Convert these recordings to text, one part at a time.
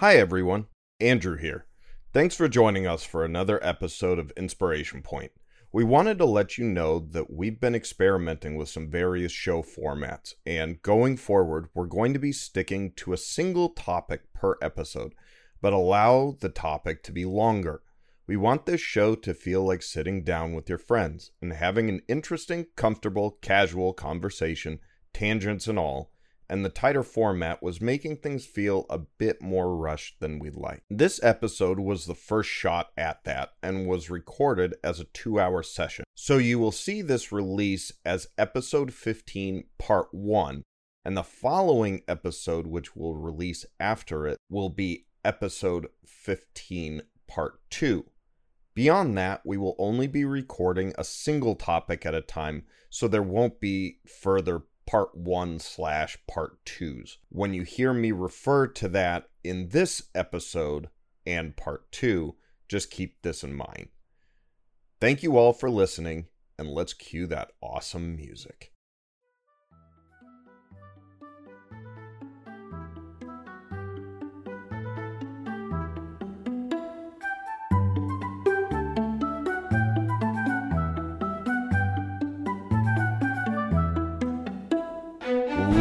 Hi, everyone. Andrew here. Thanks for joining us for another episode of Inspiration Point. We wanted to let you know that we've been experimenting with some various show formats, and going forward, we're going to be sticking to a single topic per episode, but allow the topic to be longer. We want this show to feel like sitting down with your friends and having an interesting, comfortable, casual conversation, tangents and all and the tighter format was making things feel a bit more rushed than we'd like. This episode was the first shot at that and was recorded as a two hour session. So you will see this release as episode 15, part 1, and the following episode, which will release after it, will be episode 15, part 2. Beyond that, we will only be recording a single topic at a time, so there won't be further part one slash part twos. When you hear me refer to that in this episode and part two, just keep this in mind. Thank you all for listening, and let's cue that awesome music.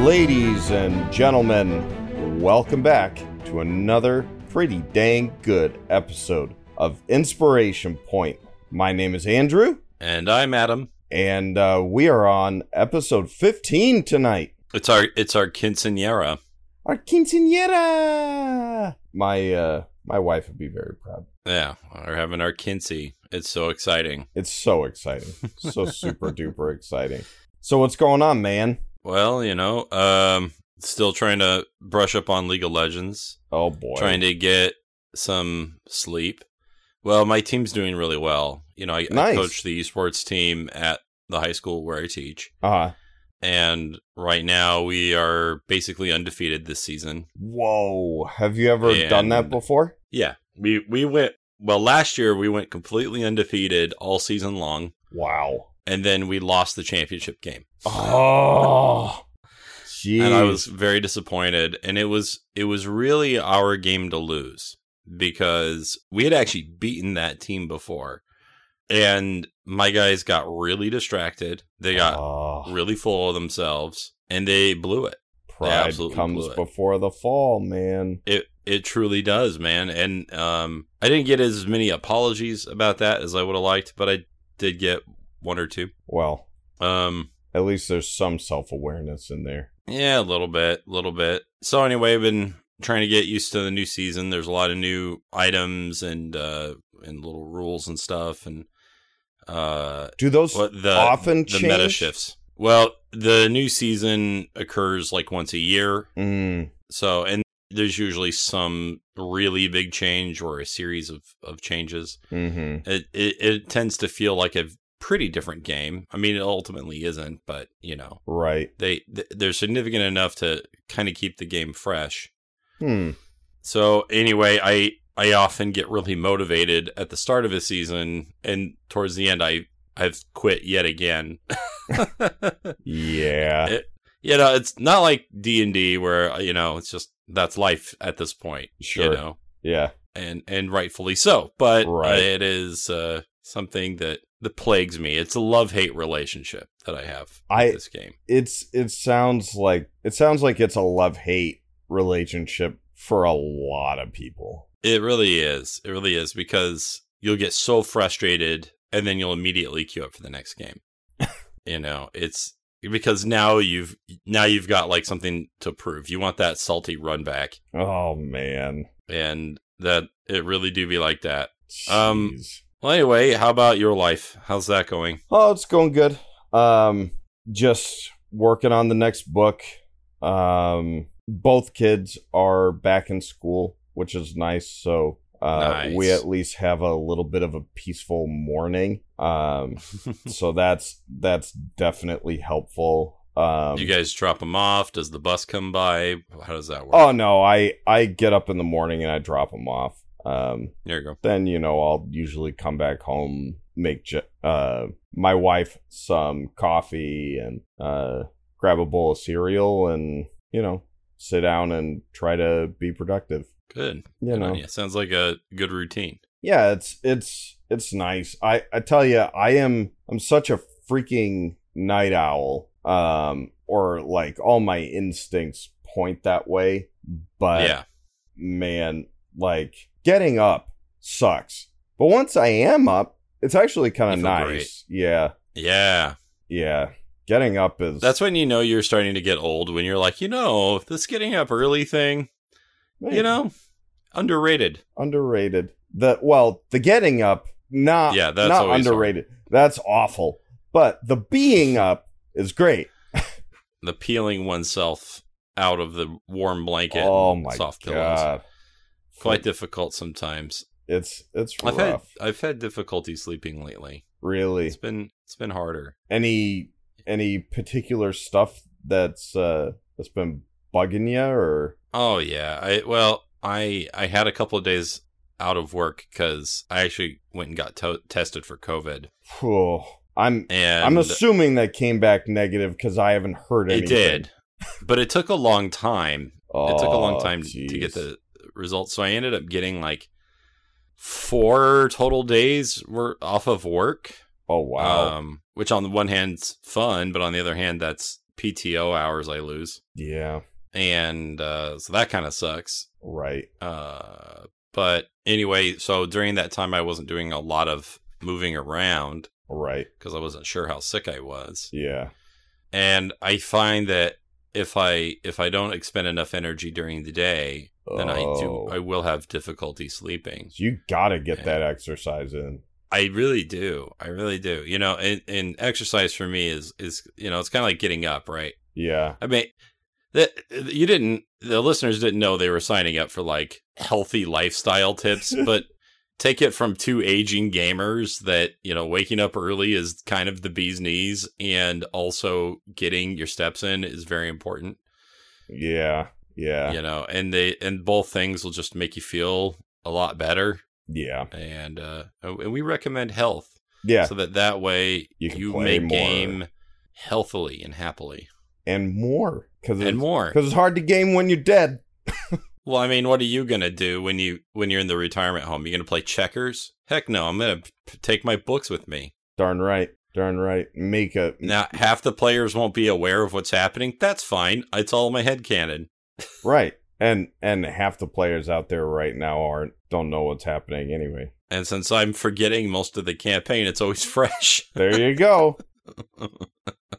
Ladies and gentlemen, welcome back to another pretty dang good episode of Inspiration Point. My name is Andrew, And I'm Adam. and uh, we are on episode 15 tonight. It's our it's our quinceanera. Our quinceañera! My, uh, my wife would be very proud. Yeah, we're having our quincy. It's so exciting. It's so exciting. So super duper exciting. So, what's going on, man? Well, you know, um, still trying to brush up on League of Legends. Oh boy. Trying to get some sleep. Well, my team's doing really well. You know, I, Nice. I coach the esports team at the high school where I teach, Uh, and right now we are basically undefeated this season. whoa. Have you ever done that before? Yeah, we we went well last year. We went completely undefeated all season long. Wow. And then we lost the championship game. Oh, jeez. And I was very disappointed and it was it was really our game to lose because we had actually beaten that team before. And my guys got really distracted. They got Oh, really full of themselves and they blew it. pride comes it. before the fall, man. It it truly does, man. And um I didn't get as many apologies about that as I would have liked, but I did get one or two. Well, Um at least there's some self awareness in there. Yeah, a little bit, a little bit. So anyway, I've been trying to get used to the new season. There's a lot of new items and uh and little rules and stuff and uh Do those what the often the change? meta shifts. Well, the new season occurs like once a year. Mm, So and there's usually some really big change or a series of of changes. mm-hmm. It it, it tends to feel like a pretty different game. I mean, it ultimately isn't, but you know, Right. they th- they're significant enough to kind of keep the game fresh. Hmm. So anyway, I I often get really motivated at the start of a season, and towards the end, I I've quit yet again. Yeah. It- you know, it's not like D and D where you know it's just that's life at this point. Sure. You know, yeah. and and rightfully so. But Right. it is uh, something that that plagues me. It's a love hate relationship that I have with I- this game. It's it sounds like it sounds like it's a love hate relationship for a lot of people. It really is. It really is because you'll get so frustrated and then you'll immediately queue up for the next game. you know, it's because now you've now you've got like something to prove. You want that salty run back Oh man. and that it really do be like that. Um, Jeez. Well, anyway, how about your life? How's that going? Oh, it's going good. Um, just working on the next book. Um, both kids are back in school, which is nice. So, uh, Nice. we at least have a little bit of a peaceful morning. Um, so that's that's definitely helpful. Um, you guys drop them off? Does the bus come by? How does that work? oh no, I I get up in the morning and I drop them off. Um, there you go. then you know I'll usually come back home, make uh my wife some coffee and uh grab a bowl of cereal and you know sit down and try to be productive. Good. You Good know. ya. Sounds like a good routine. Yeah, it's it's it's nice. I I tell you, I am I'm such a freaking night owl. Um, or like all my instincts point that way, but yeah. man, like getting up sucks. But once I am up, it's actually kind of nice. great. Yeah, Yeah. yeah. Getting up is That's when you know you're starting to get old when you're like, you know, this getting up early thing, you know, underrated. underrated. The well, the getting up, not Yeah, that's not underrated. That's awful. But the being up is great. The peeling oneself out of the warm blanket oh and my soft pillows. god, Quite difficult sometimes. it's it's I've had. I've had difficulty sleeping lately. really, It's been it's been harder. any any particular stuff that's uh that's been bugging you or Oh yeah. I well, I I had a couple of days out of work cuz I actually went and got to- tested for COVID. Phew. I'm And I'm assuming that came back negative because I haven't heard anything. it did. But it took a long time. it took a long Oh, time to get the results. So I ended up getting like four total days were off of work. Oh wow. Um, which on the one hand's fun, but on the other hand, that's PTO hours I lose, yeah. and uh, so that kind of sucks. Right. Uh, but anyway, so during that time, I wasn't doing a lot of moving around Right. because I wasn't sure how sick I was, Yeah. and I find that if I if I don't expend enough energy during the day, then I do Oh. I will have difficulty sleeping. You gotta get Yeah. that exercise in. I really do. I really do. You know, and, and exercise for me is is you know it's kind of like getting up, right? Yeah. I mean, that you didn't. The listeners didn't know they were signing up for like healthy lifestyle tips, but take it from two aging gamers that you know waking up early is kind of the bee's knees, and also getting your steps in is very important. Yeah. Yeah. You know, and they and both things will just make you feel a lot better. Yeah. And uh, and we recommend health Yeah. so that that way You you, make more. game healthily and happily and more. Because and more. Because it's hard to game when you're dead. Well, I mean, what are you gonna do when you when you're in the retirement home? You're gonna play checkers? Heck no! I'm gonna p- take my books with me. Darn right. Darn right. Make a. Now, half the players won't be aware of what's happening. That's fine. It's all in my head canon. Right. And and half the players out there right now aren't don't know what's happening anyway. And since I'm forgetting most of the campaign, it's always fresh. There you go.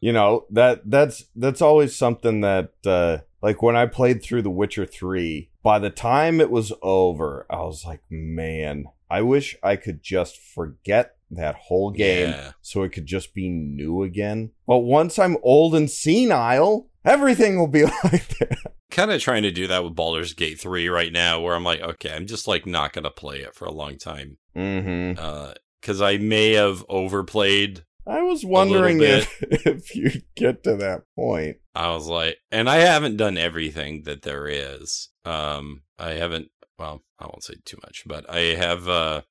you know that that's that's always something that uh like when i played through the witcher 3 by the time it was over i was like man i wish i could just forget that whole game Yeah. so it could just be new again but once i'm old and senile everything will be like that kind of trying to do that with Baldur's Gate 3 right now, where I'm like, okay, I'm just like not gonna play it for a long time. mm-hmm because I may have overplayed. i was wondering if if you get to that point I was like, and I haven't done everything that there is. Um, I haven't. Well, I won't say too much, but I have. Uh,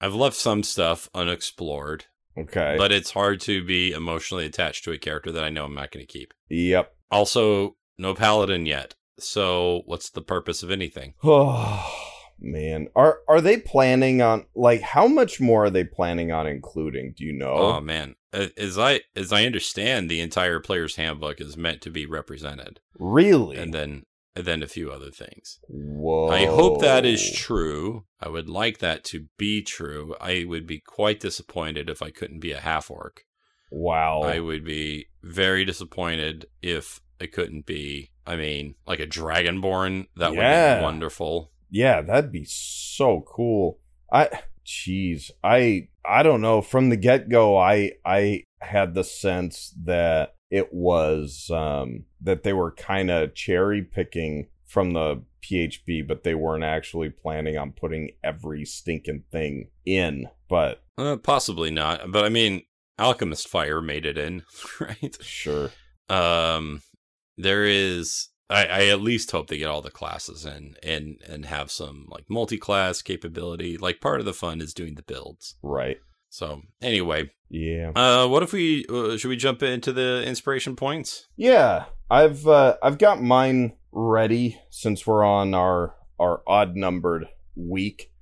I've left some stuff unexplored, okay but it's hard to be emotionally attached to a character that I know I'm not going to keep. yep Also, no paladin yet. So, what's the purpose of anything? Oh man, are are they planning on like how much more are they planning on including? Do you know? Oh man, as I as I understand, the entire player's handbook is meant to be represented, really? and then and then a few other things. Whoa! I hope that is true. I would like that to be true. I would be quite disappointed if I couldn't be a half orc. Wow! I would be very disappointed if I couldn't be. I mean, like a dragonborn. That would be wonderful. yeah, that'd be so cool. I, jeez, I I don't know. From the get go, I I had the sense that it was um that they were kind of cherry picking from the PHB, but they weren't actually planning on putting every stinking thing in. But Uh, possibly not, but I mean, alchemist fire made it in, right? sure. Um, there is. I, I at least hope they get all the classes in and and have some like multi-class capability. Like part of the fun is doing the builds. Right. So anyway, Yeah. uh, what if we uh, should we jump into the inspiration points? Yeah. I've uh, I've got mine ready since we're on our our odd numbered week.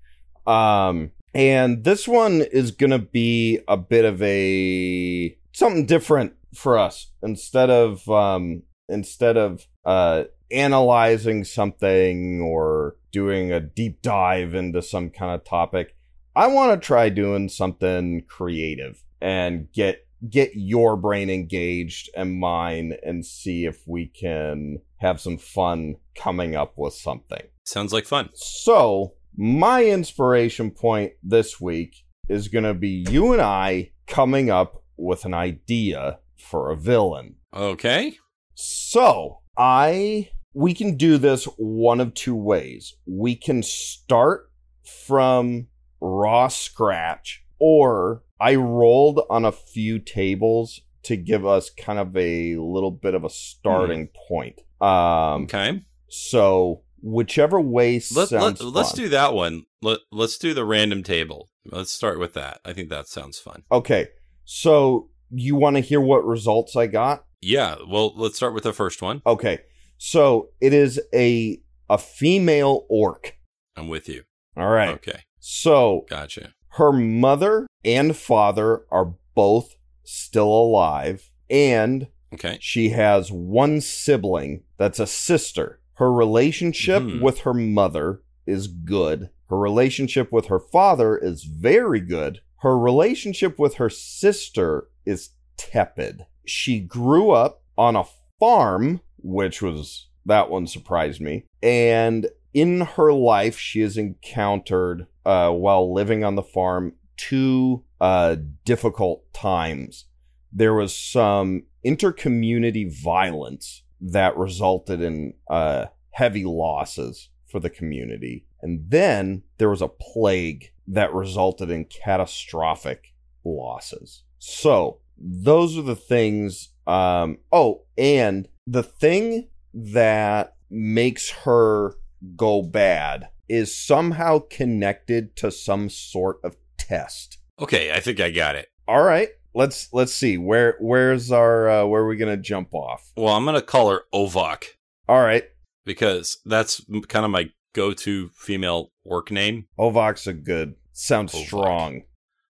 Um, and this one is gonna be a bit of a something different for us instead of um instead of uh analyzing something or doing a deep dive into some kind of topic. I want to try doing something creative and get get your brain engaged and mine and see if we can have some fun coming up with something. Sounds like fun. So, my inspiration point this week is going to be you and I coming up with an idea for a villain. Okay. So, I we can do this one of two ways. We can start from raw scratch or I rolled on a few tables to give us kind of a little bit of a starting point. Um Okay. so whichever way Let, sounds let, let's do that one. Let, let's do the random table. Let's start with that. I think that sounds fun. Okay. So you want to hear what results I got? Yeah. Well, let's start with the first one. Okay. So it is a a female orc. I'm with you. All right. Okay. So Gotcha. her mother and father are both still alive and Okay. she has one sibling that's a sister. Her relationship Mhm. with her mother is good. Her relationship with her father is very good. Her relationship with her sister is tepid. She grew up on a farm, which was that one surprised me. And in her life, she has encountered, uh, while living on the farm, two uh, difficult times there was some intercommunity violence that resulted in uh, heavy losses for the community. And then there was a plague that resulted in catastrophic losses. So those are the things. Um, oh, and the thing that makes her go bad is somehow connected to some sort of test. Okay. I think I got it. All right, let's let's see where where's our uh, where are we gonna jump off? Well, I'm gonna call her Ovok All right, because that's kind of my go-to female orc name. Ovok's a good sounds Ovok. strong.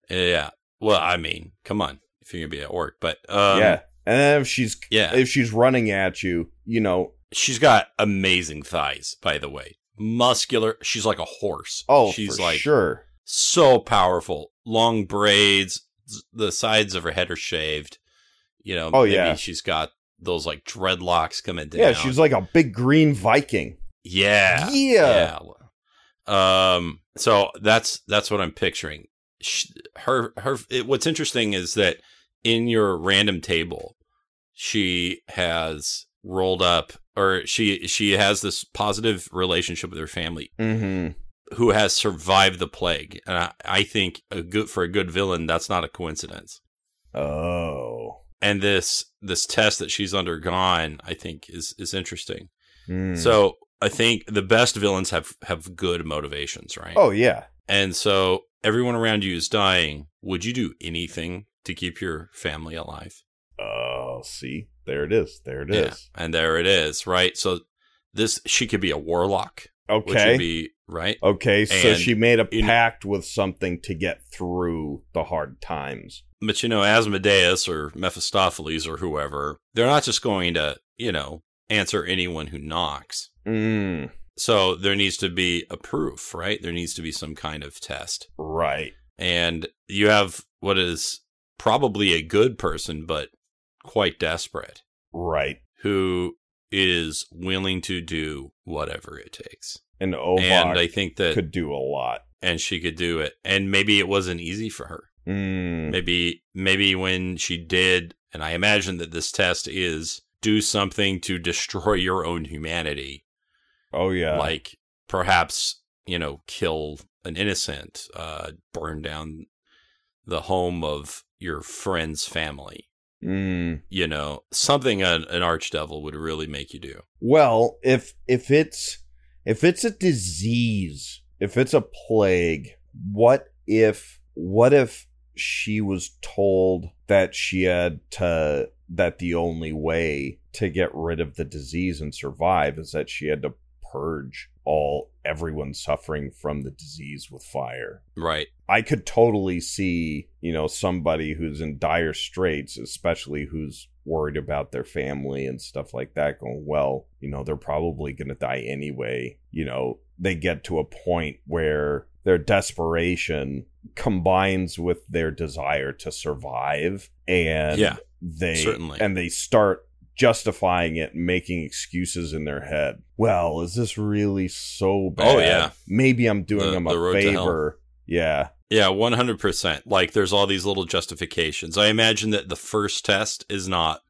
Yeah. Well, I mean, come on, if you're gonna be at work, but um, yeah, and then if she's yeah, if she's running at you, you know, she's got amazing thighs. By the way, muscular. She's like a horse. oh, she's for like sure. so powerful. Long braids. The sides of her head are shaved. You know. Oh, maybe yeah. She's got those like dreadlocks coming down. Yeah, she's like a big green Viking. Yeah. Yeah. Yeah. Um. So that's that's what I'm picturing. Sh her her. It, what's interesting is that in your random table, she has rolled up, or she she has this positive relationship with her family, Mm-hmm. who has survived the plague, and I, I think a good for a good villain, that's not a coincidence. Oh. And this this test that she's undergone, I think, is is interesting. Mm. So I think the best villains have have good motivations, right? Oh yeah. And so everyone around you is dying. Would you do anything to keep your family alive? Oh, see, there it is. There it is. And there it is, right? So this she could be a warlock, which Okay. would be right. okay. So and she made a pact with something to get through the hard times. But you know, Asmodeus or Mephistopheles or whoever, they're not just going to, you know, answer anyone who knocks. Mm. So there needs to be a proof, right? There needs to be some kind of test. Right. And you have what is probably a good person, but quite desperate, Right. who is willing to do whatever it takes. And Ovok and I think that, could do a lot. and she could do it. And maybe it wasn't easy for her. Mm. Maybe, maybe when she did, and I imagine that this test is do something to destroy your own humanity, Oh yeah. like perhaps, you know, kill an innocent, uh, burn down the home of your friend's family. Mm. You know, something an, an archdevil would really make you do. Well, if if it's if it's a disease, if it's a plague, what if what if she was told that she had to that the only way to get rid of the disease and survive is that she had to purge all everyone suffering from the disease with fire. Right. I could totally see, you know, somebody who's in dire straits, especially who's worried about their family and stuff like that, going, well, you know, they're probably going to die anyway. You know, they get to a point where their desperation combines with their desire to survive and Yeah, they certainly. and they start justifying it making excuses in their head. Well, is this really so bad? Oh, yeah. Maybe I'm doing The- them a hell. favor. Yeah. Yeah, 100%. Like there's all these little justifications. I imagine that the first test is not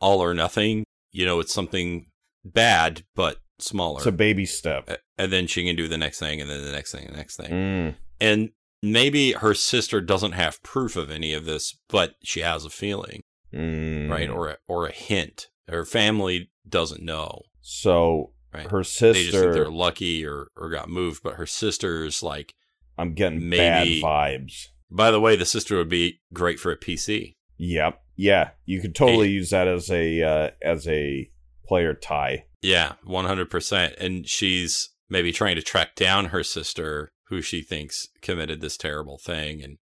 all or nothing. You know, it's something bad but smaller. It's a baby step. And then she can do the next thing and then the next thing and the next thing. Mm. And maybe her sister doesn't have proof of any of this, but she has a feeling, Mm. right? Or a, or a hint. Her family doesn't know, So right? her they just think sister, they're lucky or or got moved, but her sister's like, I'm getting maybe- bad vibes. by the way, the sister would be great for a PC. Yep. Yeah. You could totally Hey. use that as a uh, as a player tie. Yeah, 100%. And she's maybe trying to track down her sister, who she thinks committed this terrible thing. And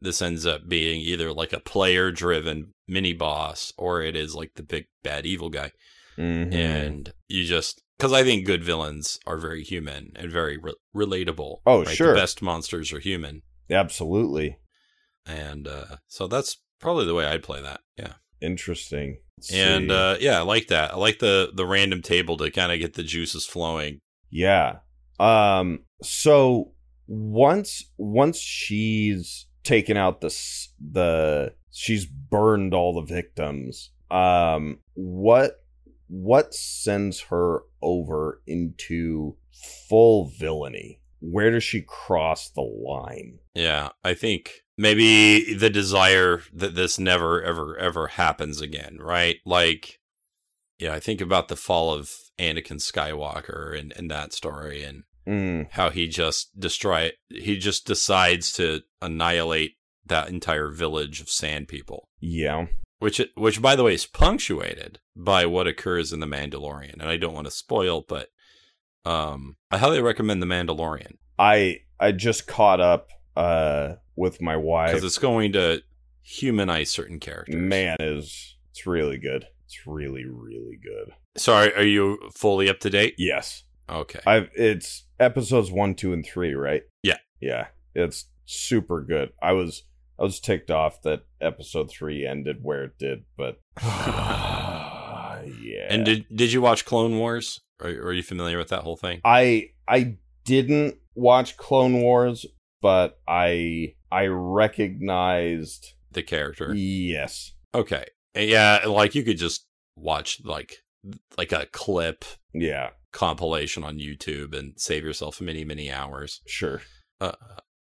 this ends up being either like a player driven mini boss or it is like the big bad evil guy. Mhm. And you just, because I think good villains are very human and very re- relatable. Oh, right? sure. The best monsters are human. Absolutely. And uh, so that's probably the way I'd play that. Yeah. Interesting. Let's And uh, yeah, I like that. I like the the random table to kind of get the juices flowing. Yeah. Um so once once she's taken out the the she's burned all the victims. Um what what sends her over into full villainy? Where does she cross the line? Yeah, I think maybe the desire that this never ever ever happens again, right? Like yeah, I think about the fall of Anakin Skywalker and, and that story and Mm, how he just destroy he just decides to annihilate that entire village of sand people. yeah. Which which by the way is punctuated by what occurs in the Mandalorian. And I don't want to spoil, but um I highly recommend the Mandalorian. I I just caught up uh with my wife. Because it's going to humanize certain characters. Man is it's really good. It's really really good. Sorry, are you fully up to date? Yes. Okay. I've it's episodes 1, 2 and 3, right? Yeah. Yeah. It's super good. I was I was ticked off that episode 3 ended where it did, but yeah. And did did you watch Clone Wars? Are, are you familiar with that whole thing? I I didn't watch Clone Wars, but I I recognized The character. yes. Okay. Yeah, like you could just watch like like a clip Yeah, compilation on YouTube and save yourself many many hours sure. Uh,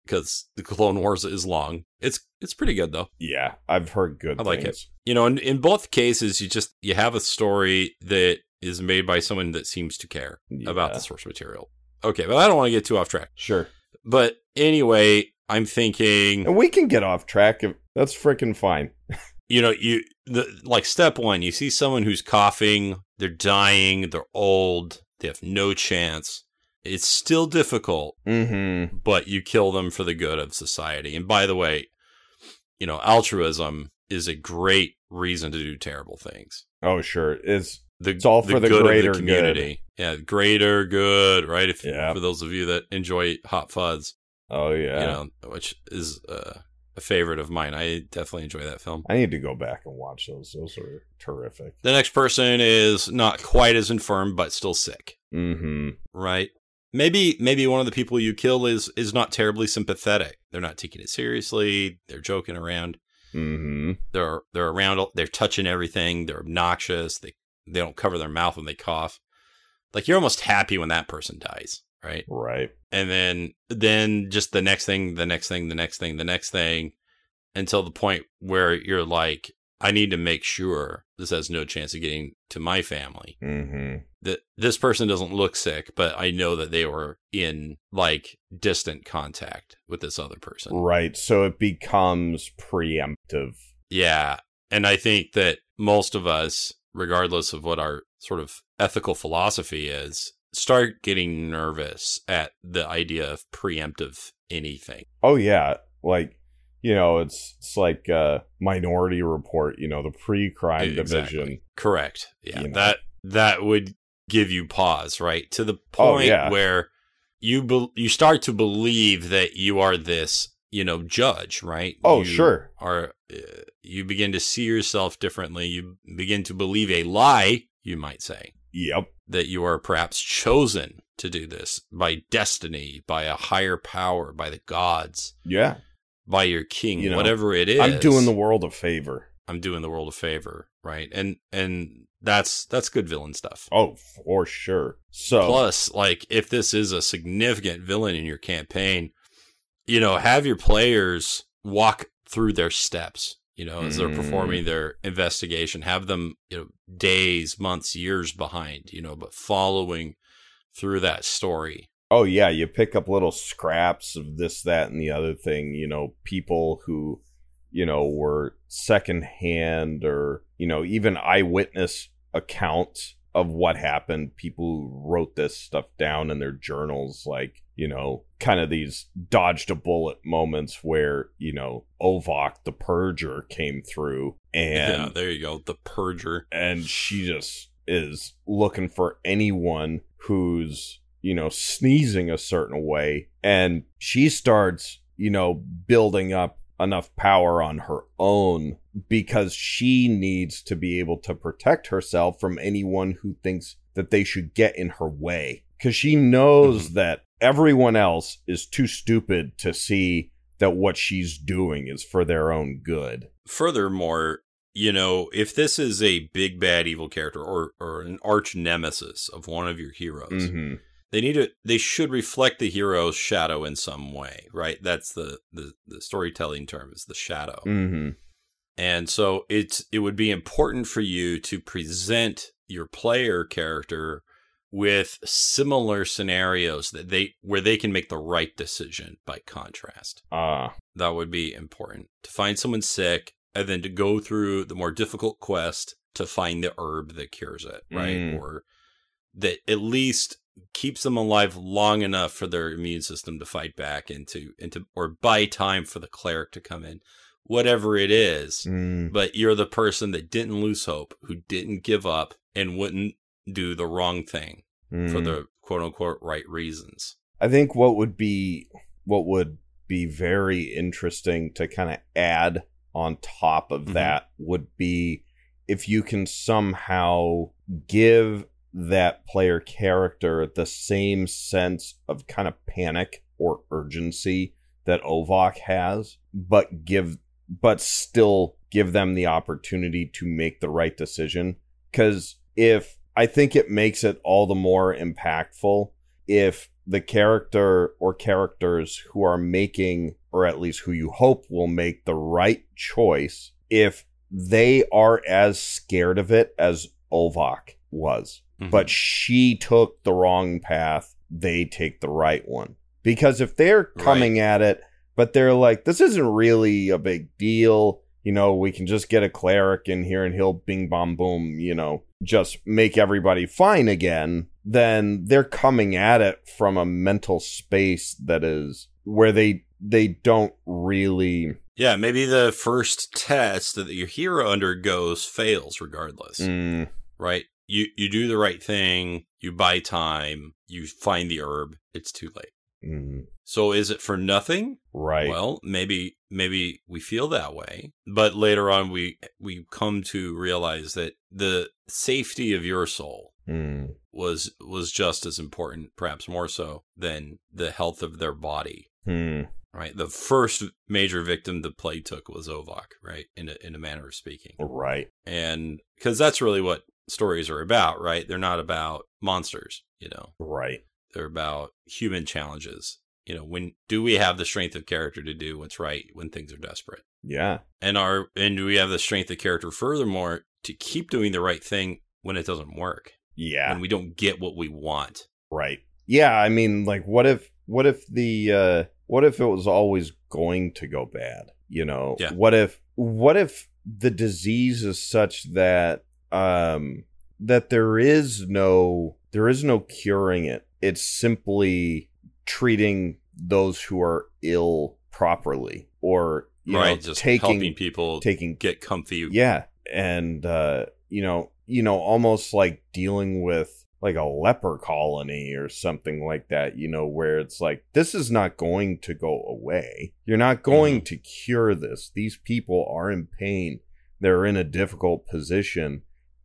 because the Clone Wars is long. It's it's pretty good though. Yeah, I've heard good I like things. You know, in, in both cases, you just you have a story that is made by someone that seems to care about the source material. Okay, but I don't want to get too off track. Sure. But anyway, I'm thinking, And we can get off track if that's freaking fine. you know, you the like step one, you see someone who's coughing, they're dying, they're old, they have no chance. It's still difficult, Mm-hmm. but you kill them for the good of society. And by the way, you know, altruism is a great reason to do terrible things. Oh, sure. It's The, It's all for the greater good. community. Yeah, greater good, right? If Yeah. for those of you that enjoy hot fuzz, oh yeah. you know, which is uh, a favorite of mine. I definitely enjoy that film. I need to go back and watch those. Those are terrific. The next person is not quite as infirm, but still sick, Mm-hmm. right? Maybe maybe one of the people you kill is is not terribly sympathetic. They're not taking it seriously. They're joking around. Mm-hmm. They're they're around. They're touching everything. They're obnoxious. They they don't cover their mouth when they cough. Like you're almost happy when that person dies, right? Right. And then then just the next thing, the next thing, the next thing, the next thing, until the point where you're like, I need to make sure this has no chance of getting to my family. Mm-hmm. That this person doesn't look sick, but I know that they were in like distant contact with this other person. Right. So it becomes preemptive. Yeah. And I think that most of us, regardless of what our sort of ethical philosophy is, start getting nervous at the idea of preemptive anything. Oh yeah, like you know, it's it's like uh Minority Report, you know, the pre-crime Exactly. division. Correct. Yeah. You know. That that would give you pause, right? To the Oh, point yeah. where you be- you start to believe that you are this, you know, judge, right? Oh, You sure. Are uh, you begin to see yourself differently? You begin to believe a lie, you might say, Yep. That you are perhaps chosen to do this by destiny, by a higher power, by the gods, Yeah. by your king, You know, whatever it is. I'm doing the world a favor. I'm doing the world a favor, right? And and that's that's good villain stuff. Oh, for sure. So Plus, like if this is a significant villain in your campaign, you know, have your players walk through their steps, you know, as they're Mm. performing their investigation, have them, you know, days, months, years behind, you know, but following through that story. Oh yeah, you pick up little scraps of this, that, and the other thing. You know, people who, you know, were secondhand or you know even eyewitness accounts of what happened. People who wrote this stuff down in their journals, like you know, kind of these dodged a bullet moments where you know Ovok the Purger came through and yeah, there you go. The purger. and she just is looking for anyone who's you know sneezing a certain way and she starts you know building up enough power on her own because she needs to be able to protect herself from anyone who thinks that they should get in her way. Because she knows that everyone else is too stupid to see that what she's doing is for their own good. Furthermore, you know, if this is a big bad evil character or or an arch nemesis of one of your heroes, hmm they need to they should reflect the hero's shadow in some way, right? That's the the, the storytelling term is the shadow. hmm And so it's it would be important for you to present your player character with similar scenarios that they where they can make the right decision by contrast. Ah. That would be important. To find someone sick and then to go through the more difficult quest to find the herb that cures it right? Mm. or that at least keeps them alive long enough for their immune system to fight back into into or buy time for the cleric to come in whatever it is Mm. but you're the person that didn't lose hope who didn't give up and wouldn't do the wrong thing for Mm. the quote unquote right reasons I think what would be what would be very interesting to kind of add on top of Mhm. that would be if you can somehow give that player character the same sense of kind of panic or urgency that Ovok has, but give but still give them the opportunity to make the right decision. Cause if I think it makes it all the more impactful if the character or characters who are making, or at least who you hope will make the right choice, if they are as scared of it as Ovok was. Mhm. But she took the wrong path, they take the right one. Because if they're coming at it, but they're like, this isn't really a big deal. You know, we can just get a cleric in here and he'll bing bom boom, you know, just make everybody fine again. Then they're coming at it from a mental space that is where they they don't really Yeah, maybe the first test that your hero undergoes fails regardless, mm, right? You you do the right thing, you buy time, you find the herb, it's too late. Mm, So is it for nothing? right. Well, maybe maybe we feel that way, but later on we we come to realize that the safety of your soul Mm, was was just as important, perhaps more so than the health of their body. hmm, Right. The first major victim the plague took was Ovok, right? In a in a manner of speaking. right. and because that's really what stories are about right they're not about monsters you know Right. They're about human challenges you know when do we have the strength of character to do what's right when things are desperate Yeah. and are and do we have the strength of character furthermore to keep doing the right thing when it doesn't work Yeah. when we don't get what we want Right. Yeah, I mean like what if what if the uh what if it was always going to go bad, you know? Yeah. What if what if the disease is such that um that there is no there is no curing it. It's simply treating those who are ill properly or you right, know, just taking helping people taking get comfy. yeah and uh you know you know almost like dealing with like a leper colony or something like that you know where it's like this is not going to go away. You're not going to cure this. These people are in pain. They're in a difficult position.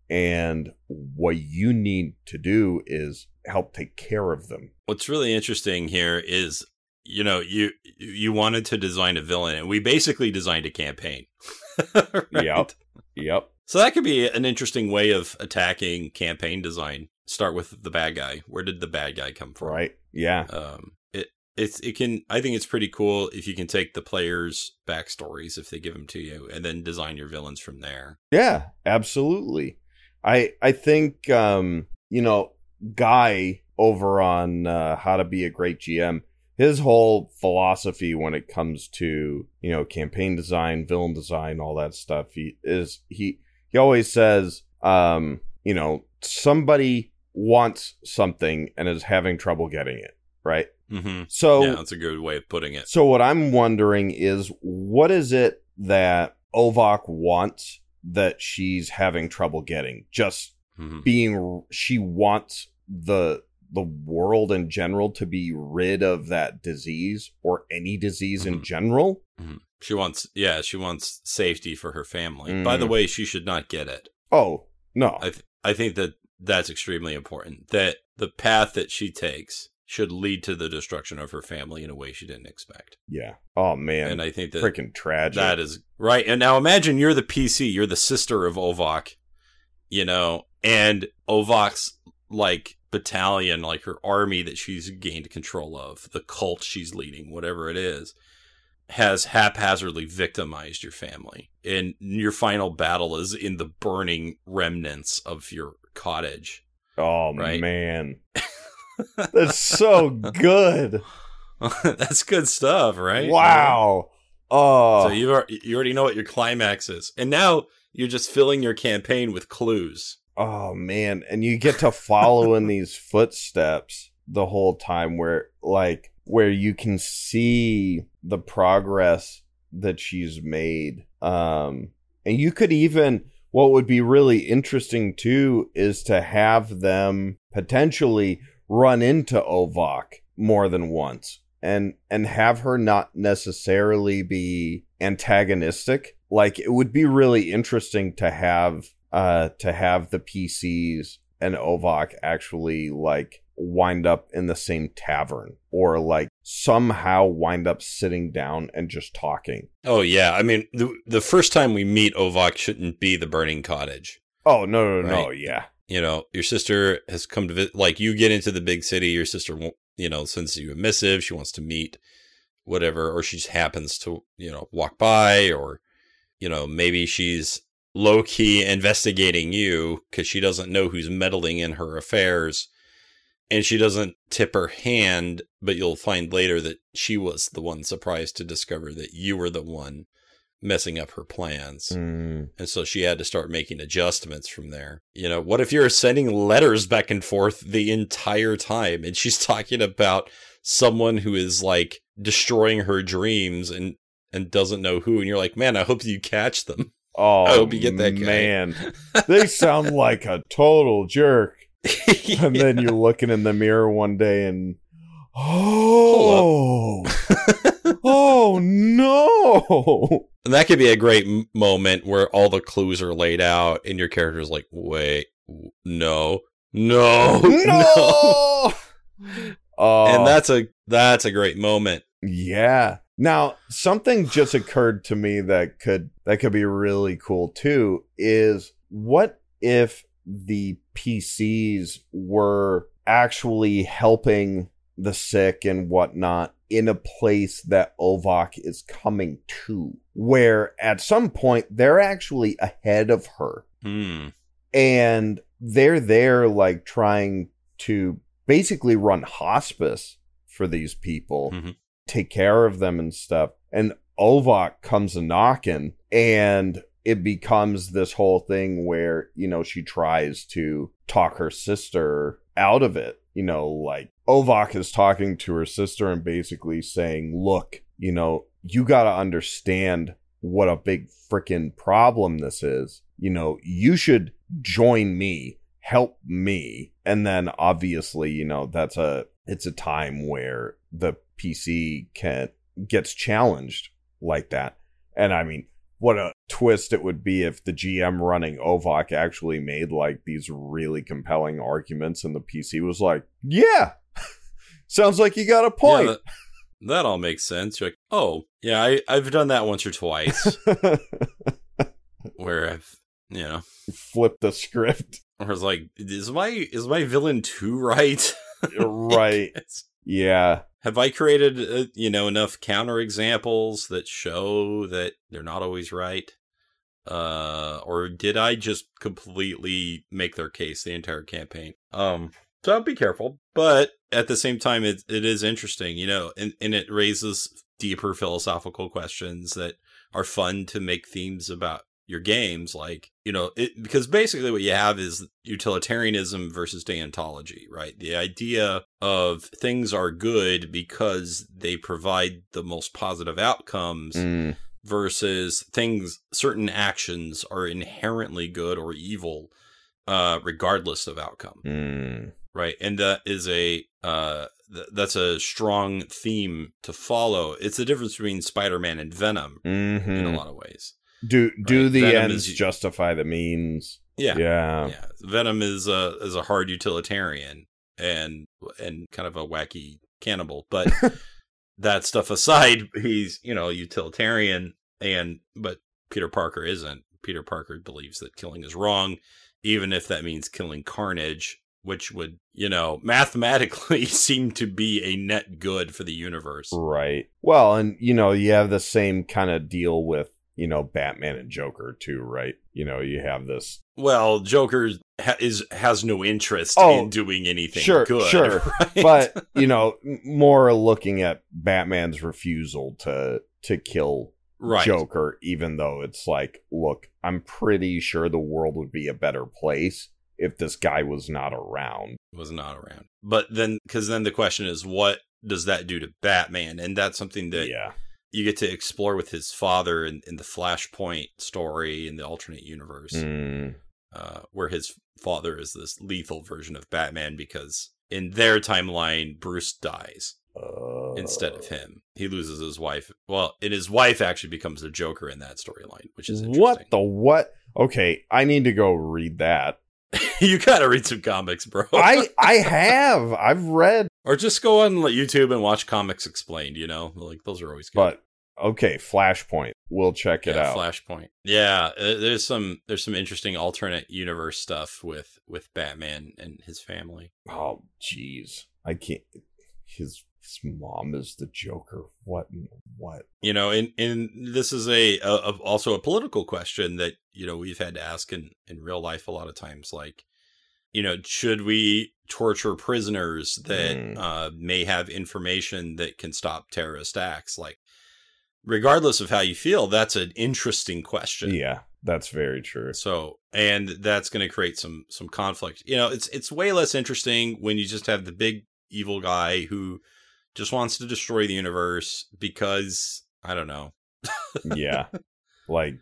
And what you need to do is help take care of them What's really interesting here is, you know, you you wanted to design a villain, and we basically designed a campaign. Right? Yep. yep So that could be an interesting way of attacking campaign design. Start with the bad guy. Where did the bad guy come from? right yeah Um, it it's it can. I think it's pretty cool if you can take the players' backstories if they give them to you, and then design your villains from there. Yeah, absolutely. I I think um, you know, Guy over on uh, How to Be a Great GM, his whole philosophy when it comes to, you know, campaign design, villain design, all that stuff, he is he he always says, um, you know, somebody wants something and is having trouble getting it, right? hmm So yeah, that's a good way of putting it. so what I'm wondering is what is it that Ovok wants that she's having trouble getting? Just hmm being she wants the the world in general to be rid of that disease or any disease in Mhm. general? She wants, yeah, she wants safety for her family. By the Mm. way, she should not get it. Oh, no. I th- I think that that's extremely important. That the path that she takes should lead to the destruction of her family in a way she didn't expect. yeah. Oh man. and I think that Freaking tragic. that is right. And now imagine you're the PC, you're the sister of Ovok, you know, and Ovok's like battalion, like her army that she's gained control of, the cult she's leading, whatever it is, has haphazardly victimized your family. And your final battle is in the burning remnants of your cottage. oh right? man. That's so good. That's good stuff, right? Wow. Oh. So you are, you already know what your climax is, and now you're just filling your campaign with clues. Oh man, and you get to follow in these footsteps the whole time where like where you can see the progress that she's made. Um and you could even what would be really interesting too is to have them potentially run into Ovok more than once and and have her not necessarily be antagonistic like it would be really interesting to have uh to have the PCs and Ovok actually like wind up in the same tavern or like somehow wind up sitting down and just talking. Oh yeah, I mean the the first time we meet Ovok shouldn't be the burning cottage. Oh no no no, Right. yeah. You know, your sister has come to visit. Like you get into the big city, your sister won't. You know, sends you a missive. She wants to meet, whatever, or she just happens to you know walk by, or you know maybe she's low key investigating you because she doesn't know who's meddling in her affairs, and she doesn't tip her hand. But you'll find later that she was the one surprised to discover that you were the one messing up her plans. Mm. And so she had to start making adjustments from there. You know, what if you're sending letters back and forth the entire time and she's talking about someone who is like destroying her dreams and and doesn't know who and you're like, "Man, I hope you catch them." Oh, I hope oh, you get that guy. man. they sound like a total jerk. And then you're looking in the mirror one day and oh, oh no. And that could be a great m- moment where all the clues are laid out and your character's like, "Wait, w- no. No. No. Oh, And uh, that's a that's a great moment. Yeah. Now, something just occurred to me that could that could be really cool too is what if the PCs were actually helping the sick and whatnot in a place that Ovok is coming to, where at some point they're actually ahead of her Hmm. and they're there like trying to basically run hospice for these people Mhm. Take care of them and stuff and ovok comes a knocking and it becomes this whole thing where, you know, she tries to talk her sister out of it. You know, like Ovok is talking to her sister and basically saying, look, you know, you got to understand what a big freaking problem this is. You know, you should join me, help me. And then obviously, you know, that's a it's a time where the PC can gets challenged like that. And I mean, what a twist it would be if the GM running Ovok actually made like these really compelling arguments and the PC was like, "Yeah. Sounds like you got a point." Yeah, that, that, all makes sense. You're like, "Oh, yeah, I I've done that once or twice." where I've, you know, flipped the script. Where it's like, "Is my is my villain too right?" right. Yeah. Have I created, uh, you know, enough counterexamples that show that they're not always right? Uh, or did I just completely make their case the entire campaign? Um, so be careful, but at the same time, it it is interesting, you know, and, and it raises deeper philosophical questions that are fun to make themes about your games like you know it because basically what you have is utilitarianism versus deontology right the idea of things are good because they provide the most positive outcomes mm. versus things certain actions are inherently good or evil uh regardless of outcome mm. right and that is a uh th- that's a strong theme to follow it's the difference between spider-man and venom mm-hmm. in a mm-hmm. lot of ways do do right? the Venom ends is, justify the means? Yeah, yeah, yeah. Venom is a is a hard utilitarian and and kind of a wacky cannibal, but that stuff aside, he's you know utilitarian and but Peter Parker isn't. Peter Parker believes that killing is wrong, even if that means killing Carnage, which would, you know, mathematically seem to be a net good for the universe. Right. Well, and, you know, you have the same kind of deal with you know Batman and Joker too, right? You know, you have this. Well, Joker ha- is has no interest oh, in doing anything sure, good, sure. Right? But you know, more looking at Batman's refusal to to kill right. Joker, even though it's like, look, I'm pretty sure the world would be a better place if this guy was not around. Was not around. But then, because then the question is, what does that do to Batman? And that's something that yeah you get to explore with his father in, in the Flashpoint story in the alternate universe, mm. uh, where his father is this lethal version of Batman because in their timeline, Bruce dies uh, instead of him. He loses his wife. Well, and his wife actually becomes the Joker in that storyline, which is what the what? Okay, I need to go read that. you gotta read some comics, bro. I I have. I've read or just go on YouTube and watch Comics Explained, you know? Like, those are always good. But, okay, Flashpoint. We'll check it yeah, out. Flashpoint. Yeah, uh, there's some there's some interesting alternate universe stuff with with Batman and his family. Oh, jeez. I can't his his mom is the Joker. What? What? You know, and and this is a, a, a, also a political question that you know we've had to ask in in real life a lot of times. Like, you know, should we torture prisoners that mm. uh, may have information that can stop terrorist acts? Like, regardless of how you feel, that's an interesting question. Yeah, that's very true. So, and that's going to create some some conflict. You know, it's it's way less interesting when you just have the big evil guy who just wants to destroy the universe because I don't know. yeah. Like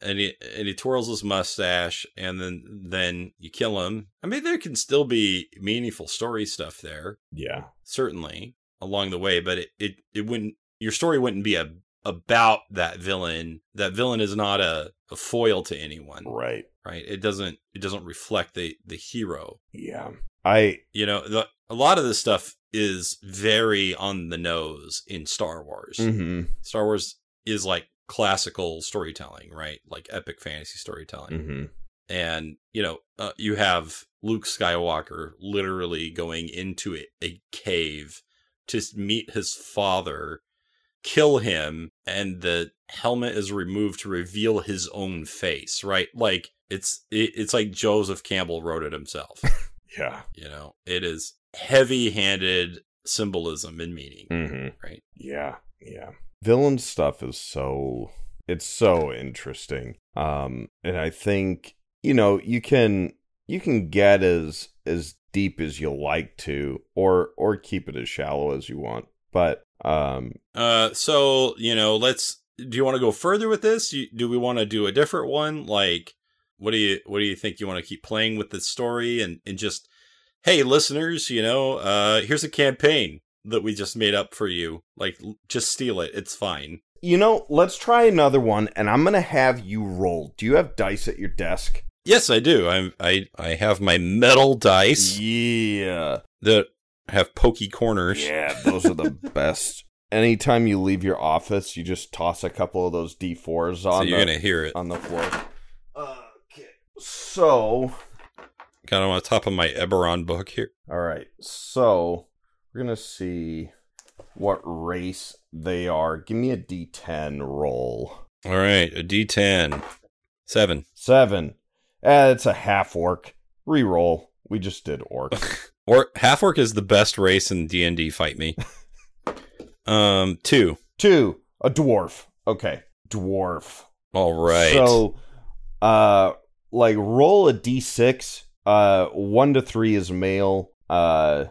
and he and he twirls his mustache, and then then you kill him. I mean, there can still be meaningful story stuff there. Yeah, certainly along the way, but it it, it wouldn't. Your story wouldn't be a about that villain. That villain is not a, a foil to anyone. Right. Right. It doesn't it doesn't reflect the the hero. Yeah. I you know the, a lot of this stuff is very on the nose in Star Wars. Mm-hmm. Star Wars is like classical storytelling, right? Like epic fantasy storytelling. Mm-hmm. And, you know, uh, you have Luke Skywalker literally going into a, a cave to meet his father, kill him, and the helmet is removed to reveal his own face, right? Like it's it, it's like Joseph Campbell wrote it himself. yeah. You know, it is heavy-handed symbolism and meaning, mm-hmm. right? Yeah. Yeah villain stuff is so it's so interesting. Um, and I think you know you can you can get as as deep as you like to, or or keep it as shallow as you want. But um, Uh, so you know, let's. Do you want to go further with this? Do we want to do a different one? Like, what do you what do you think? You want to keep playing with the story and and just, hey, listeners, you know, uh, here's a campaign that we just made up for you. Like, just steal it. It's fine. you know, let's try another one, and I'm gonna have you roll. Do you have dice at your desk? Yes, I do. I I I have my metal dice Yeah, that have pokey corners. yeah, those are the best. Anytime you leave your office, you just toss a couple of those D4s on. So you're the gonna hear it. on the floor. Okay, so Got them on top of my Eberron book here. All right. So we're going to see what race they are. Give me a d10 roll. All right, a D10, seven. Seven. Eh, it's a half orc. Reroll. We just did orc. Or half orc is the best race in D and D. Fight me. um, two. Two. A dwarf. Okay. Dwarf. All right. So, uh, like roll a d6. Uh, one to three is male. Uh,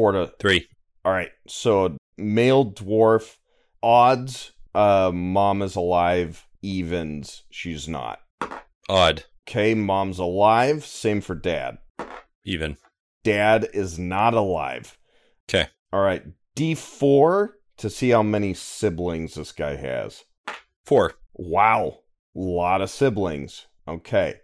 four to three. All right. So male dwarf odds uh mom is alive evens she's not. Odd. Okay, mom's alive, same for dad. Even. Dad is not alive. Okay. All right. D4 to see how many siblings this guy has. Four. Wow. A lot of siblings. Okay.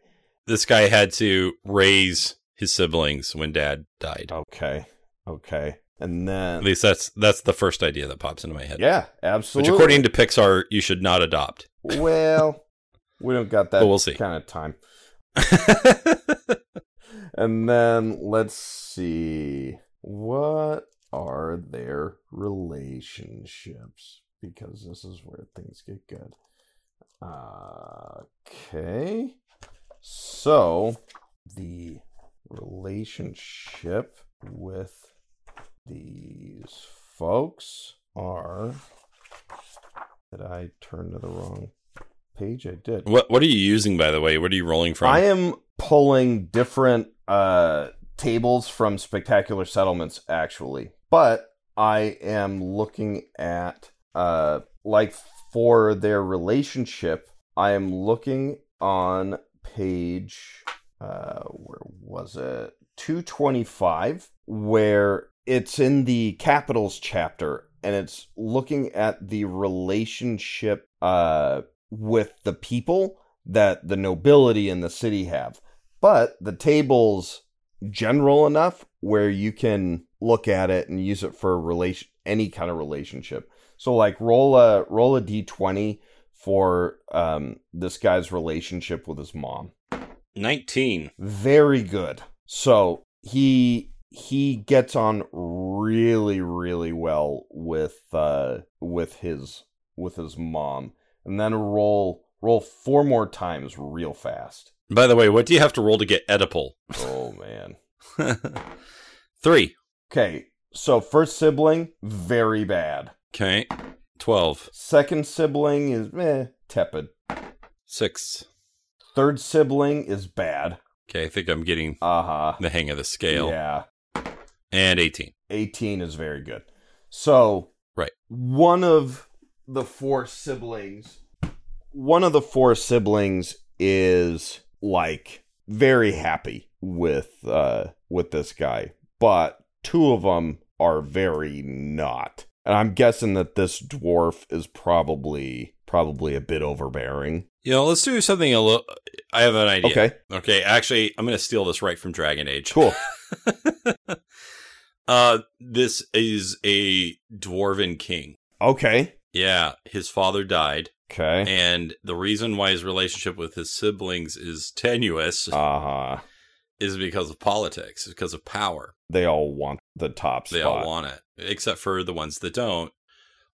This guy had to raise his siblings when dad died. Okay. Okay. And then At least that's that's the first idea that pops into my head. Yeah, absolutely. Which according to Pixar, you should not adopt. well, we don't got that But we'll see. kind of time. And then let's see. What are their relationships? Because this is where things get good. Okay. So, the relationship with these folks are. Did I turn to the wrong page? I did. what what are you using by the way? What are you rolling from? I am pulling different uh, tables from Spectacular Settlements, actually, but I am looking at uh, like for their relationship. I am looking on page uh, where was it two twenty five, where it's in the capitals chapter, and it's looking at the relationship uh, with the people that the nobility in the city have. But the table's general enough where you can look at it and use it for relation any kind of relationship. So like roll a roll a D twenty for um this guy's relationship with his mom. Nineteen. Very good. So he he gets on really really well with uh with his with his mom. And then roll roll four more times real fast. By the way, what do you have to roll to get Oedipal? Oh man. Three. Okay, so first sibling, very bad. Okay. Twelve. Second sibling is eh, tepid. Six. Third sibling is bad. Okay, I think I'm getting Uh huh. the hang of the scale. Yeah. And 18. 18 is very good. So, Right. one of the four siblings, one of the four siblings is like very happy with uh with this guy, but two of them are very not. And I'm guessing that this dwarf is probably probably a bit overbearing. You know, let's do something a little. I have an idea. Okay. Okay, actually, I'm going to steal this right from Dragon Age. Cool. uh, this is a dwarven king. Okay. Yeah, his father died, Okay. and the reason why his relationship with his siblings is tenuous Uh-huh. is because of politics, because of power. They all want the top spot. They all want it, except for the ones that don't,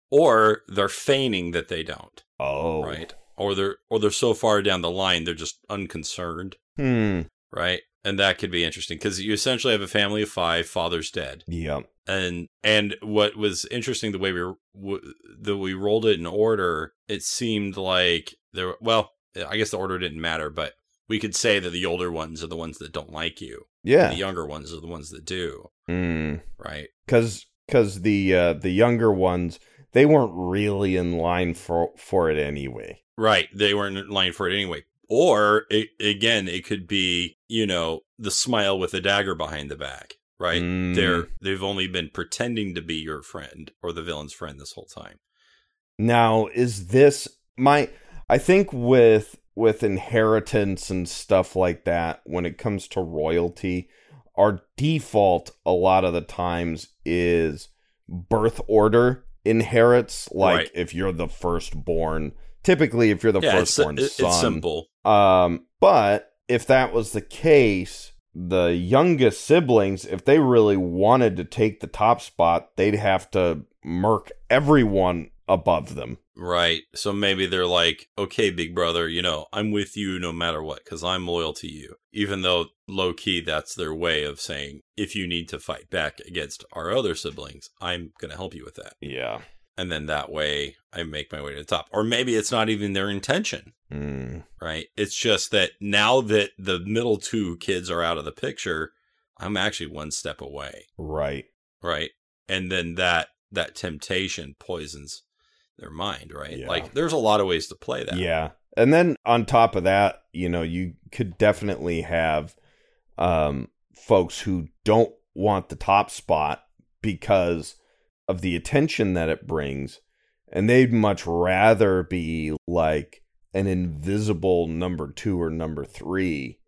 or they're feigning that they don't. oh. Right, or they're or they're so far down the line they're just unconcerned. Hmm. Right, and that could be interesting because you essentially have a family of five. Father's dead. Yep. and and what was interesting the way we w- that we rolled it in order it seemed like there well I guess the order didn't matter, but we could say that the older ones are the ones that don't like you. Yeah. The younger ones are the ones that do, Mm. right? Cause, cause the uh, the younger ones they weren't really in line for for it anyway. Right. They weren't in line for it anyway. Or it, again, it could be, you know, the smile with a dagger behind the back, right? Mm. They're they've only been pretending to be your friend or the villain's friend this whole time. Now, is this my I think with with inheritance and stuff like that when it comes to royalty, our default a lot of the times is birth order inherits like Right. if you're the firstborn. Typically if you're the yeah, it's, firstborn it- son. it's simple. Um, but if that was the case, the youngest siblings, if they really wanted to take the top spot, they'd have to murk everyone above them. Right. So maybe they're like, okay, big brother, you know, I'm with you no matter what because I'm loyal to you. Even though low key, that's their way of saying, if you need to fight back against our other siblings, I'm going to help you with that. Yeah. And then that way I make my way to the top. Or maybe it's not even their intention, Mm, right? It's just that now that the middle two kids are out of the picture, I'm actually one step away, right. right? And then that that temptation poisons their mind, right? Yeah. Like there's a lot of ways to play that. Yeah. And then on top of that, you know, you could definitely have um folks who don't want the top spot because of the attention that it brings and they'd much rather be like an invisible number 2 or number 3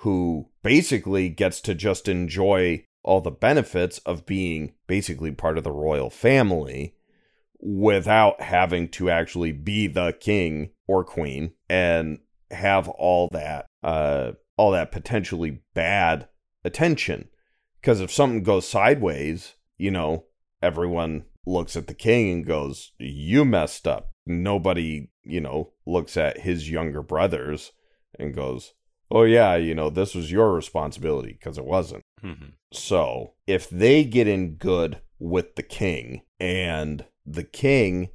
who basically gets to just enjoy all the benefits of being basically part of the royal family without having to actually be the king or queen and have all that uh all that potentially bad attention. Because if something goes sideways you know everyone looks at the king and goes you messed up nobody you know looks at his younger brothers and goes oh yeah you know this was your responsibility because it wasn't Mhm. so if they get in good with the king and the king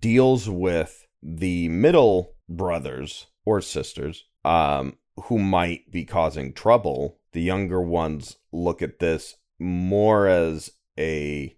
deals with the middle brothers or sisters um, who might be causing trouble, the younger ones look at this more as a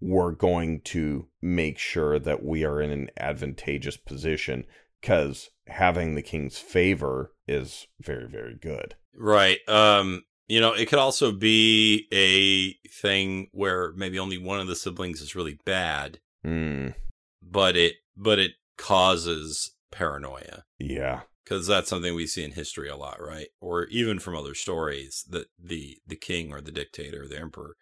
we're going to make sure that we are in an advantageous position because having the king's favor is very, very good. Right. Um, you know, it could also be a thing where maybe only one of the siblings is really bad, Mm, but it but it causes paranoia yeah. because that's something we see in history a lot, right? Or even from other stories that the the king or the dictator, the emperor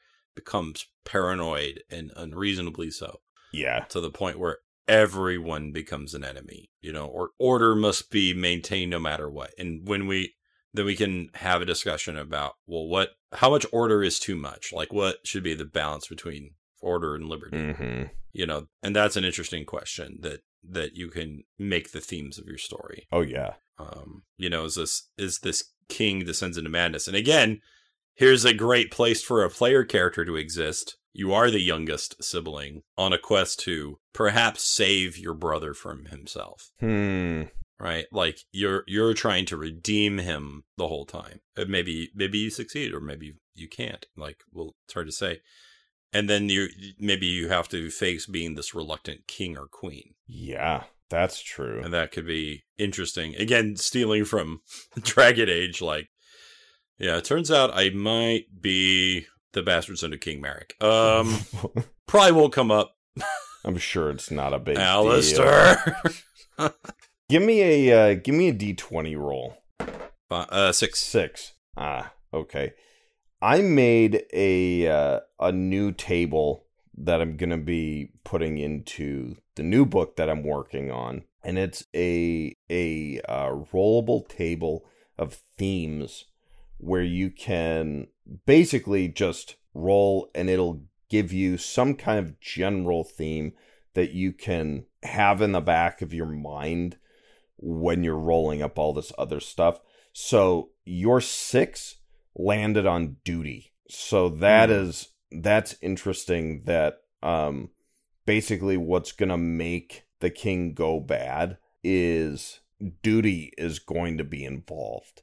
becomes paranoid and unreasonably so Yeah. to the point where everyone becomes an enemy, you know, or order must be maintained no matter what. And when we then we can have a discussion about well what how much order is too much? Like what should be the balance between order and liberty? hmm You know, and that's an interesting question that that you can make the themes of your story. Oh, yeah. Um, you know, is this is this king descends into madness? And again, here's a great place for a player character to exist. You are the youngest sibling on a quest to perhaps save your brother from himself, Hmm. right? Like you're you're trying to redeem him the whole time. Uh, Maybe maybe you succeed or maybe you can't. Like, well, it's hard to say. And then you maybe you have to face being this reluctant king or queen. Yeah, that's true. And that could be interesting. Again, stealing from Dragon Age, like, yeah, it turns out I might be the bastard son of King Maric. Um, probably won't come up, I'm sure it's not a big deal. Alistair. Give me a uh, give me a d twenty roll. uh, six. Six. Ah, okay. I made a uh, a new table that I'm gonna be putting into the new book that I'm working on, and it's a a uh, rollable table of themes where you can basically just roll, and it'll give you some kind of general theme that you can have in the back of your mind when you're rolling up all this other stuff. So your six landed on duty. So that Hmm. is that's interesting that um basically what's gonna make the king go bad is duty is going to be involved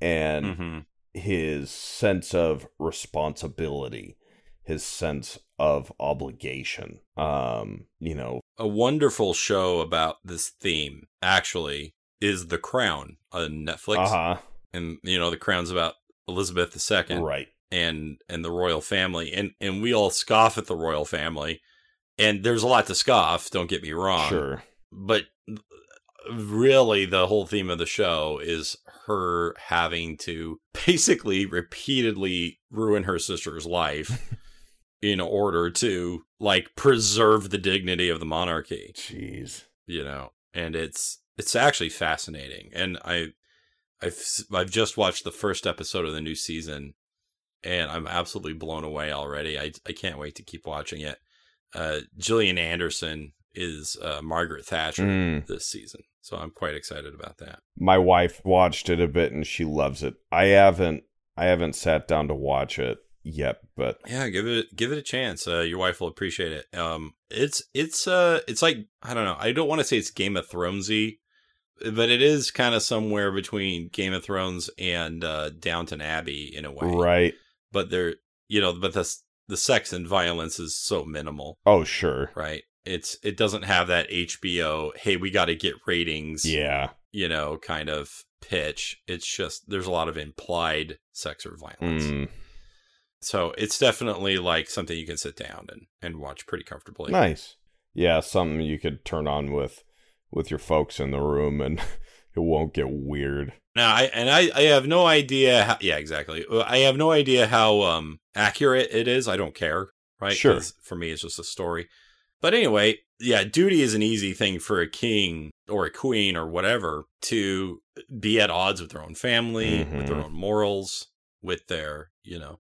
and hmm his sense of responsibility, his sense of obligation. Um, you know, A wonderful show about this theme actually is The Crown on Netflix, uh-huh, and you know The Crown's about Elizabeth II right. and and the royal family, and and we all scoff at the royal family, and there's a lot to scoff. Don't get me wrong, Sure. but really the whole theme of the show is her having to basically repeatedly ruin her sister's life in order to like preserve the dignity of the monarchy. Jeez. you know? And it's it's actually fascinating. And i i've i've just watched the first episode of the new season and i'm absolutely blown away already. I i can't wait to keep watching it. Uh gillian anderson is uh margaret thatcher Mm. this season so i'm quite excited about that My wife watched it a bit and she loves it. I haven't I haven't sat down to watch it yet, but yeah give it give it a chance uh your wife will appreciate it um it's it's uh it's like i don't know i don't want to say it's game of thronesy but it is kind of somewhere between game of thrones and uh downton abbey in a way right. but they're you know but the the sex and violence is so minimal Oh, sure. right it's it doesn't have that hbo hey we got to get ratings Yeah. you know kind of pitch it's just there's a lot of implied sex or violence Mm. so it's definitely like something you can sit down and and watch pretty comfortably Nice. Yeah, something you could turn on with with your folks in the room and it won't get weird. now i and i i have no idea how yeah exactly i have no idea how um accurate it is i don't care right Sure. for me it's just a story but anyway yeah duty is an easy thing for a king or a queen or whatever to be at odds with their own family with their Mhm. own morals with their you know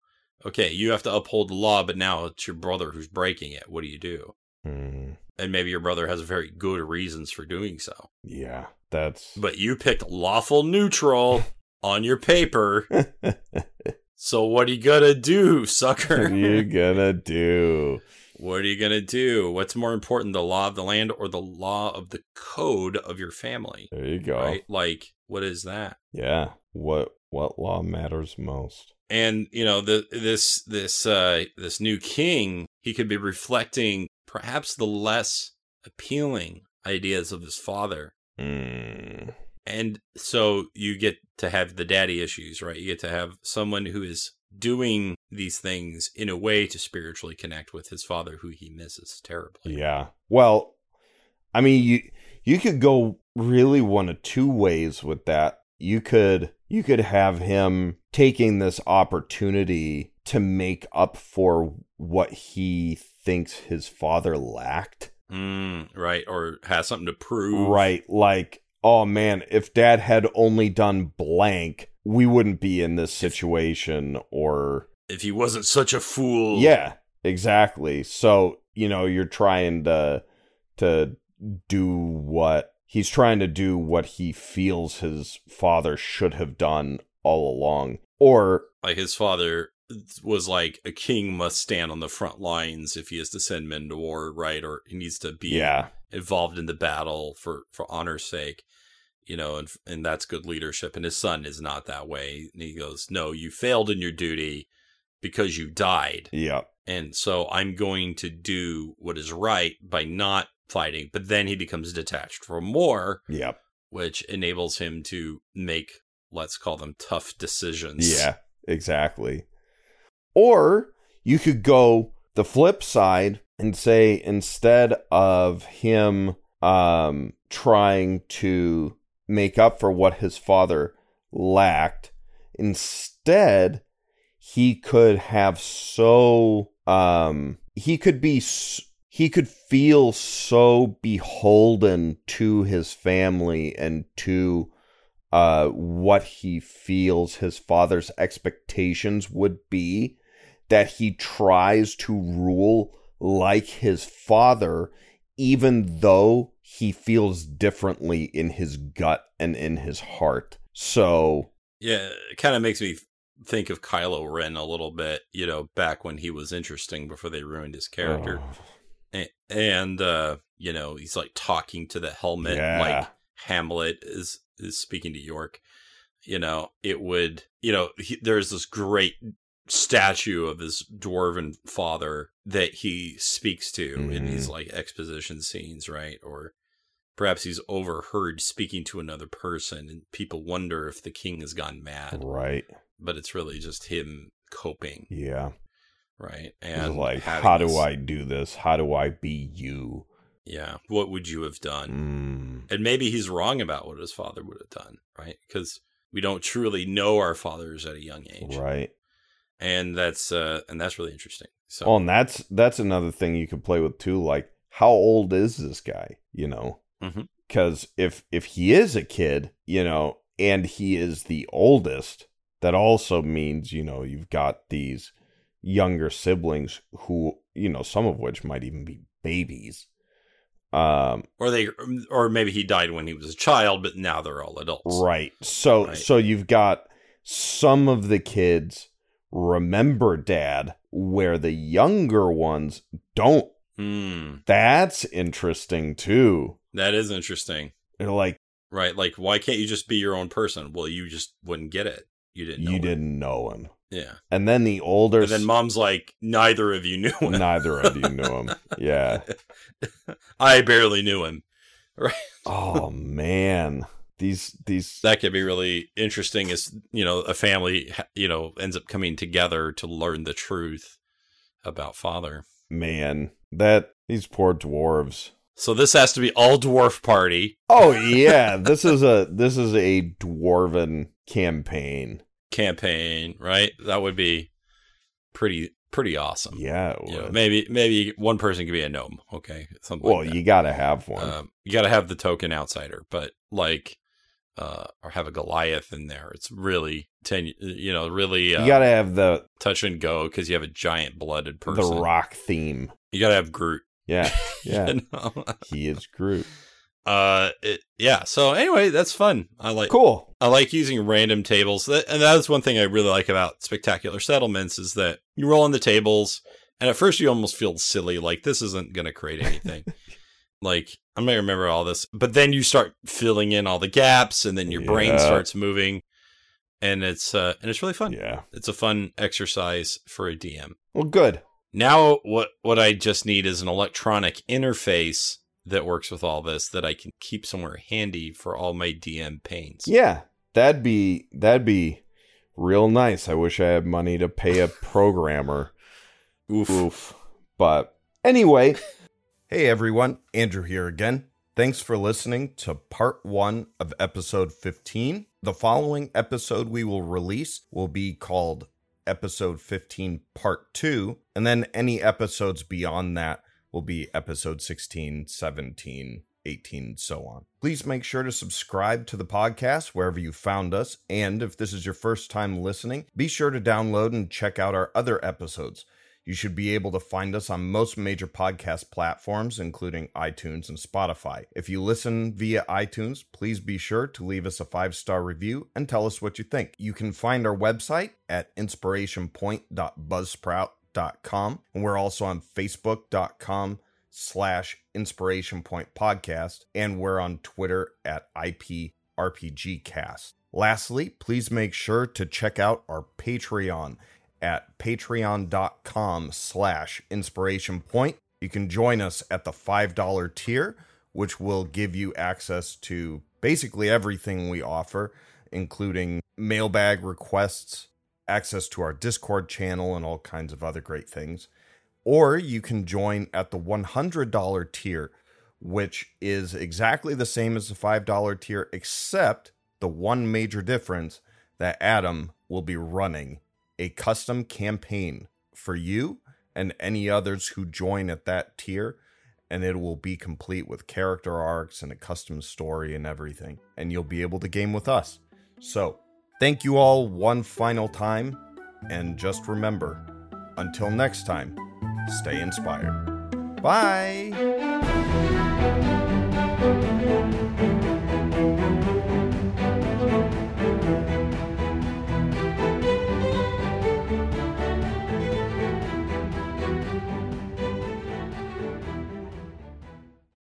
okay you have to uphold the law but now it's your brother who's breaking it what do you do Mm. and maybe your brother has very good reasons for doing so Yeah, that's but you picked lawful neutral on your paper so what are you gonna do sucker what are you gonna do? What are you going to do? What's more important, the law of the land or the law of the code of your family? There you go. Right? Like, what is that? Yeah. What what law matters most? And, you know, the this this uh this new king, he could be reflecting perhaps the less appealing ideas of his father. Mm. And so you get to have the daddy issues, right? You get to have someone who is doing these things in a way to spiritually connect with his father who he misses terribly. Yeah. Well, I mean, you you could go really one of two ways with that. You could you could have him taking this opportunity to make up for what he thinks his father lacked. Mm, right. Or has something to prove. Right. Like, oh man, if dad had only done blank, we wouldn't be in this situation or If he wasn't such a fool. Yeah, exactly. So, you know, you're trying to to do what he's trying to do what he feels his father should have done all along. Or Like his father was like, a king must stand on the front lines if he is to send men to war, right? Or he needs to be yeah, involved in the battle for, for honor's sake. You know, and and that's good leadership. And his son is not that way. And he goes, No, you failed in your duty because you died. yeah, And so I'm going to do what is right by not fighting. But then he becomes detached from war, yeah, which enables him to make, let's call them tough decisions. yeah, exactly. Or you could go the flip side and say instead of him um trying to make up for what his father lacked, instead he could have so um he could be he could feel so beholden to his family and to uh what he feels his father's expectations would be that he tries to rule like his father even though he feels differently in his gut and in his heart. So Yeah, it kind of makes me think of Kylo Ren a little bit, you know, back when he was interesting before they ruined his character. oh, A- And, uh, you know, he's like talking to the helmet, Yeah. like Hamlet is is speaking to York, you know, it would, you know, he, there's this great statue of his dwarven father that he speaks to mm-hmm. in these mm-hmm. like exposition scenes, right? Or perhaps he's overheard speaking to another person and people wonder if the king has gone mad. Right. But it's really just him coping. Yeah. Right. And like, how do I do this? How do I be you? Yeah. What would you have done? Mm. And maybe he's wrong about what his father would have done, right? Because we don't truly know our fathers at a young age. Right. And that's uh and that's really interesting. So Oh, and that's that's another thing you could play with too, like how old is this guy, you know? Mm-hmm. Cuz if if he is a kid, you know, and he is the oldest, that also means, you know, you've got these younger siblings who, you know, some of which might even be babies. Um or they or maybe he died when he was a child but now they're all adults. Right. So right. so you've got some of the kids remember dad where the younger ones don't. Mm. that's interesting too. That is interesting. They're like right like why can't you just be your own person? Well you just wouldn't get it you didn't you him. didn't know him yeah. And then the older. And then mom's like, neither of you knew him. Neither of you knew him. Yeah. I barely knew him. Right. oh man. These these that could be really interesting as you know a family you know ends up coming together to learn the truth about father man that these poor dwarves so this has to be all dwarf party oh yeah this is a this is a dwarven campaign campaign, right? That would be pretty pretty awesome. Yeah, you know, maybe maybe one person could be a gnome. Okay, something. Well, like you got to have one. Um, you got to have the token outsider, but like, uh, or have a Goliath in there. It's really ten. You know, really. Uh, you got to have the touch and go because you have a giant blooded person. The rock theme. You got to have Groot. Yeah, yeah. you know? he is Groot uh it, yeah so anyway that's fun. I like cool. I like using random tables. That, and that's one thing i really like about spectacular settlements is that you roll on the tables and at first you almost feel silly like this isn't going to create anything. Like i may remember all this but then you start filling in all the gaps and then your yeah. brain starts moving and it's uh and it's really fun. Yeah. It's a fun exercise for a dm well good. Now what what i just need is an electronic interface that works with all this that I can keep somewhere handy for all my DM pains. Yeah, that'd be that'd be real nice. I wish I had money to pay a programmer. Oof. Oof. But anyway, hey everyone, Andrew here again. Thanks for listening to part 1 of episode 15. The following episode we will release will be called episode 15 part 2, and then any episodes beyond that will be episode 16, 17, 18, and so on. Please make sure to subscribe to the podcast wherever you found us. And if this is your first time listening, be sure to download and check out our other episodes. You should be able to find us on most major podcast platforms, including iTunes and Spotify. If you listen via iTunes, please be sure to leave us a five star review and tell us what you think. You can find our website at inspirationpoint.buzzsprout.com com, and we're also on facebook.com slash inspiration point podcast and we're on twitter at iprpgcast lastly please make sure to check out our patreon at patreon.com slash inspiration point. You can join us at the $5 tier which will give you access to basically everything we offer including mailbag requests access to our Discord channel and all kinds of other great things. Or you can join at the $100 tier, which is exactly the same as the $5 tier, except the one major difference that Adam will be running a custom campaign for you and any others who join at that tier. And it will be complete with character arcs and a custom story and everything. And you'll be able to game with us. So, Thank you all one final time, and just remember until next time, stay inspired. Bye!